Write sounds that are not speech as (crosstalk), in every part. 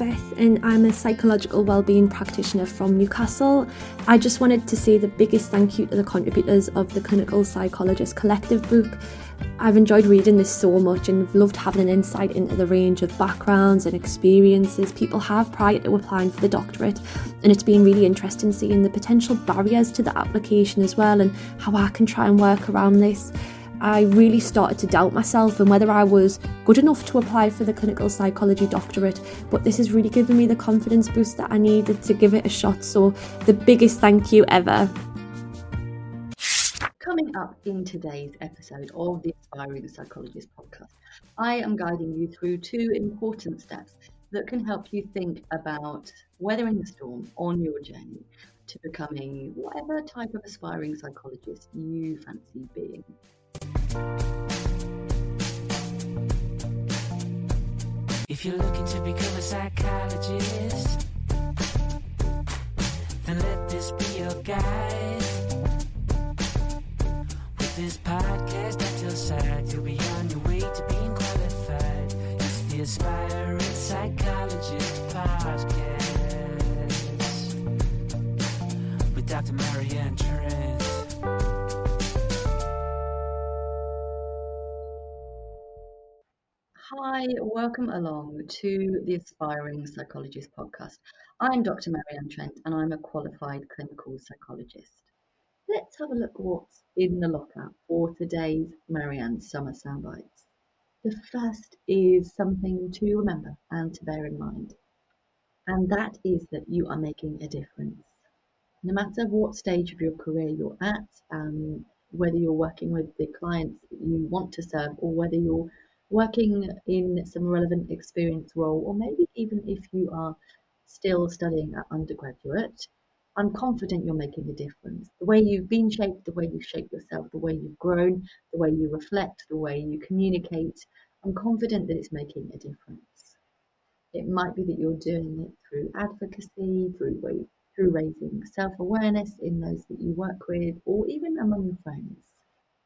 Beth, and I'm a psychological wellbeing practitioner from Newcastle. I just wanted to say the biggest thank you to the contributors of the Clinical Psychologist Collective book. I've enjoyed reading this so much and loved having an insight into the range of backgrounds and experiences people have prior to applying for the doctorate. And it's been really interesting seeing the potential barriers to the application as well and how I can try and work around this. I really started to doubt myself and whether I was good enough to apply for the clinical psychology doctorate. But this has really given me the confidence boost that I needed to give it a shot. So, the biggest thank you ever. Coming up in today's episode of the Aspiring Psychologist podcast, I am guiding you through two important steps that can help you think about weathering the storm on your journey to becoming whatever type of aspiring psychologist you fancy being. If you're looking to become a psychologist, then let this be your guide. With this podcast at your side, you'll be on your way to being qualified. It's the Aspiring Psychologist Podcast with Dr. Marianne Trent. Hi, welcome along to the Aspiring Psychologist podcast. I'm Dr. Marianne Trent and I'm a qualified clinical psychologist. Let's have a look what's in the locker for today's Marianne Summer Soundbites. The first is something to remember and to bear in mind, and that is that you are making a difference. No matter what stage of your career you're at, um, whether you're working with the clients you want to serve or whether you're working in some relevant experience role, or maybe even if you are still studying at undergraduate, I'm confident you're making a difference. The way you've been shaped, the way you've shaped yourself, the way you've grown, the way you reflect, the way you communicate, I'm confident that it's making a difference. It might be that you're doing it through advocacy, through through raising self-awareness in those that you work with, or even among your friends.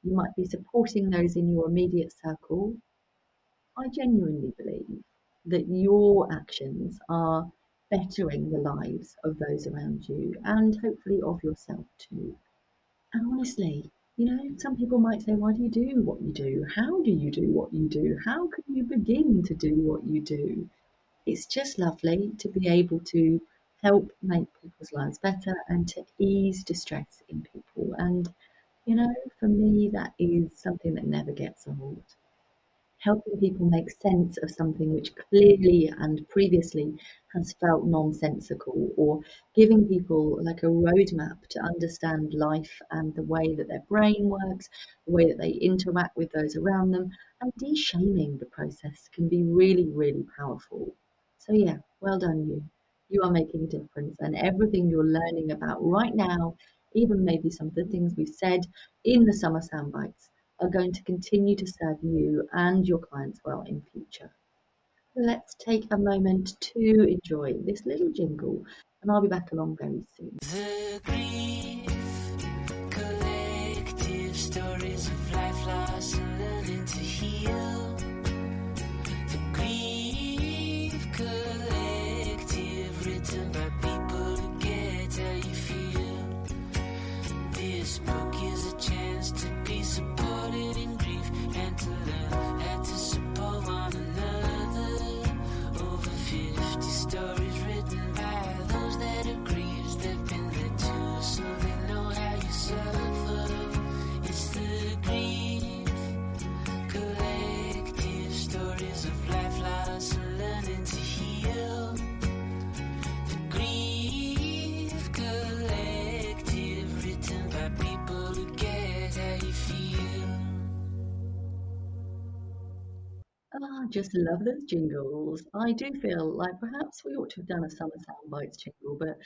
You might be supporting those in your immediate circle I genuinely believe that your actions are bettering the lives of those around you and hopefully of yourself too. And honestly, you know, some people might say, Why do you do what you do? How do you do what you do? How can you begin to do what you do? It's just lovely to be able to help make people's lives better and to ease distress in people. And, you know, for me, that is something that never gets old helping people make sense of something which clearly and previously has felt nonsensical, or giving people like a roadmap to understand life and the way that their brain works, the way that they interact with those around them, and de-shaming the process can be really, really powerful. So yeah, well done you. You are making a difference, and everything you're learning about right now, even maybe some of the things we've said in the summer soundbites, are going to continue to serve you and your clients well in future. Let's take a moment to enjoy this little jingle, and I'll be back along very soon. The grief collective stories of life lost and learning to heal. The grief collective written by people get how you feel. This book Ah, just love those jingles. I do feel like perhaps we ought to have done a summer soundbites jingle, but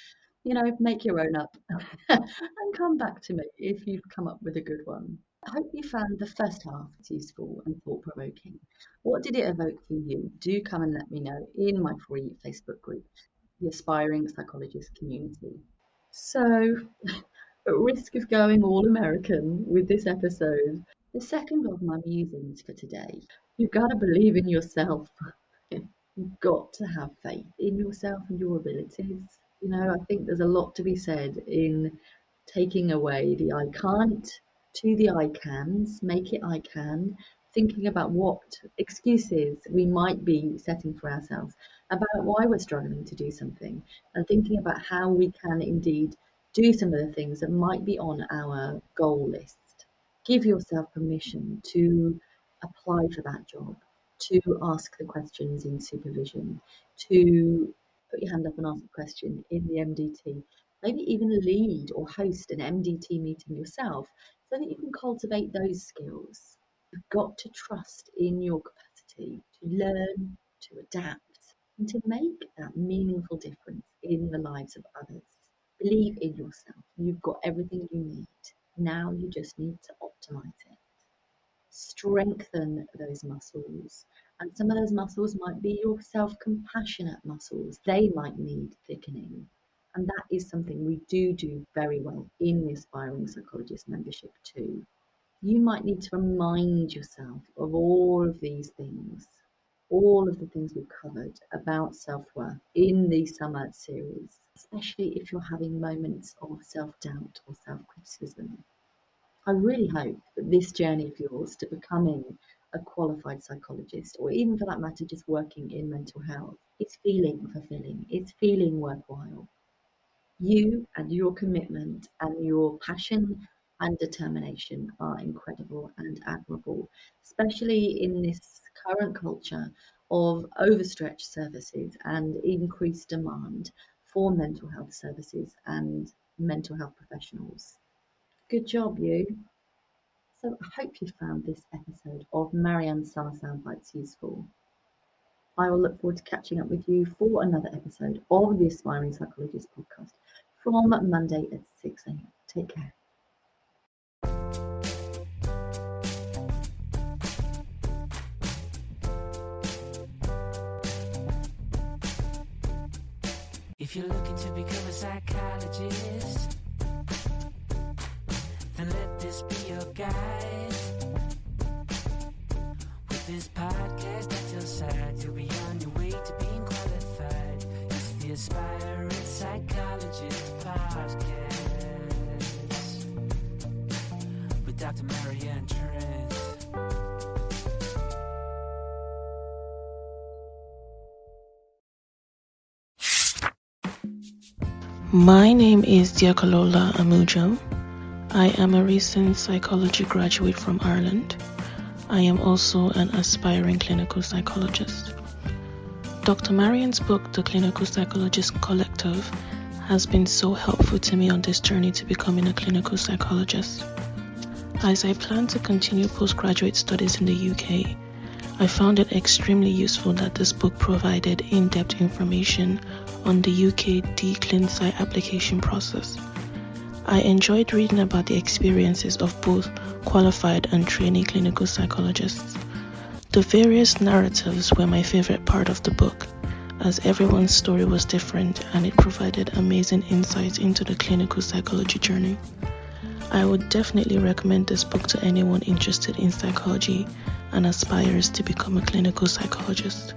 you know, make your own up (laughs) and come back to me if you've come up with a good one. I hope you found the first half useful and thought provoking. What did it evoke for you? Do come and let me know in my free Facebook group, the Aspiring Psychologist Community. So, (laughs) at risk of going all American with this episode, the second of my musings for today You've got to believe in yourself. You've got to have faith in yourself and your abilities. You know, I think there's a lot to be said in taking away the I can't to the I cans, make it I can, thinking about what excuses we might be setting for ourselves about why we're struggling to do something, and thinking about how we can indeed do some of the things that might be on our goal list. Give yourself permission to apply for that job, to ask the questions in supervision, to put your hand up and ask a question in the MDT, maybe even lead or host an MDT meeting yourself so that you can cultivate those skills. You've got to trust in your capacity to learn, to adapt, and to make that meaningful difference in the lives of others. Believe in yourself. You've got everything you need. Now you just need to optimize it. Strengthen those muscles. And some of those muscles might be your self compassionate muscles. They might need thickening. And that is something we do do very well in the Aspiring Psychologist membership too. You might need to remind yourself of all of these things all of the things we've covered about self worth in the summer series, especially if you're having moments of self doubt or self criticism. I really hope that this journey of yours to becoming a qualified psychologist, or even for that matter, just working in mental health, is feeling fulfilling, it's feeling worthwhile. You and your commitment and your passion and determination are incredible and admirable, especially in this current culture of overstretched services and increased demand for mental health services and mental health professionals. Good job, you. So I hope you found this episode of Marianne's Summer Soundbites useful. I will look forward to catching up with you for another episode of the Aspiring Psychologist podcast from Monday at 6 a.m. Take care. If you're looking to become a psychologist, this podcast at your side, you'll be on your way to being qualified. It's the Aspiring Psychologist Podcast with Dr. Marianne Trent. My name is Diakolola Amujo. I am a recent psychology graduate from Ireland. I am also an aspiring clinical psychologist. Dr. Marianne's book, The Clinical Psychologist Collective, has been so helpful to me on this journey to becoming a clinical psychologist. As I plan to continue postgraduate studies in the UK, I found it extremely useful that this book provided in depth information on the UK DClinPsy application process. I enjoyed reading about the experiences of both qualified and trainee clinical psychologists. The various narratives were my favorite part of the book, as everyone's story was different and it provided amazing insights into the clinical psychology journey. I would definitely recommend this book to anyone interested in psychology and aspires to become a clinical psychologist.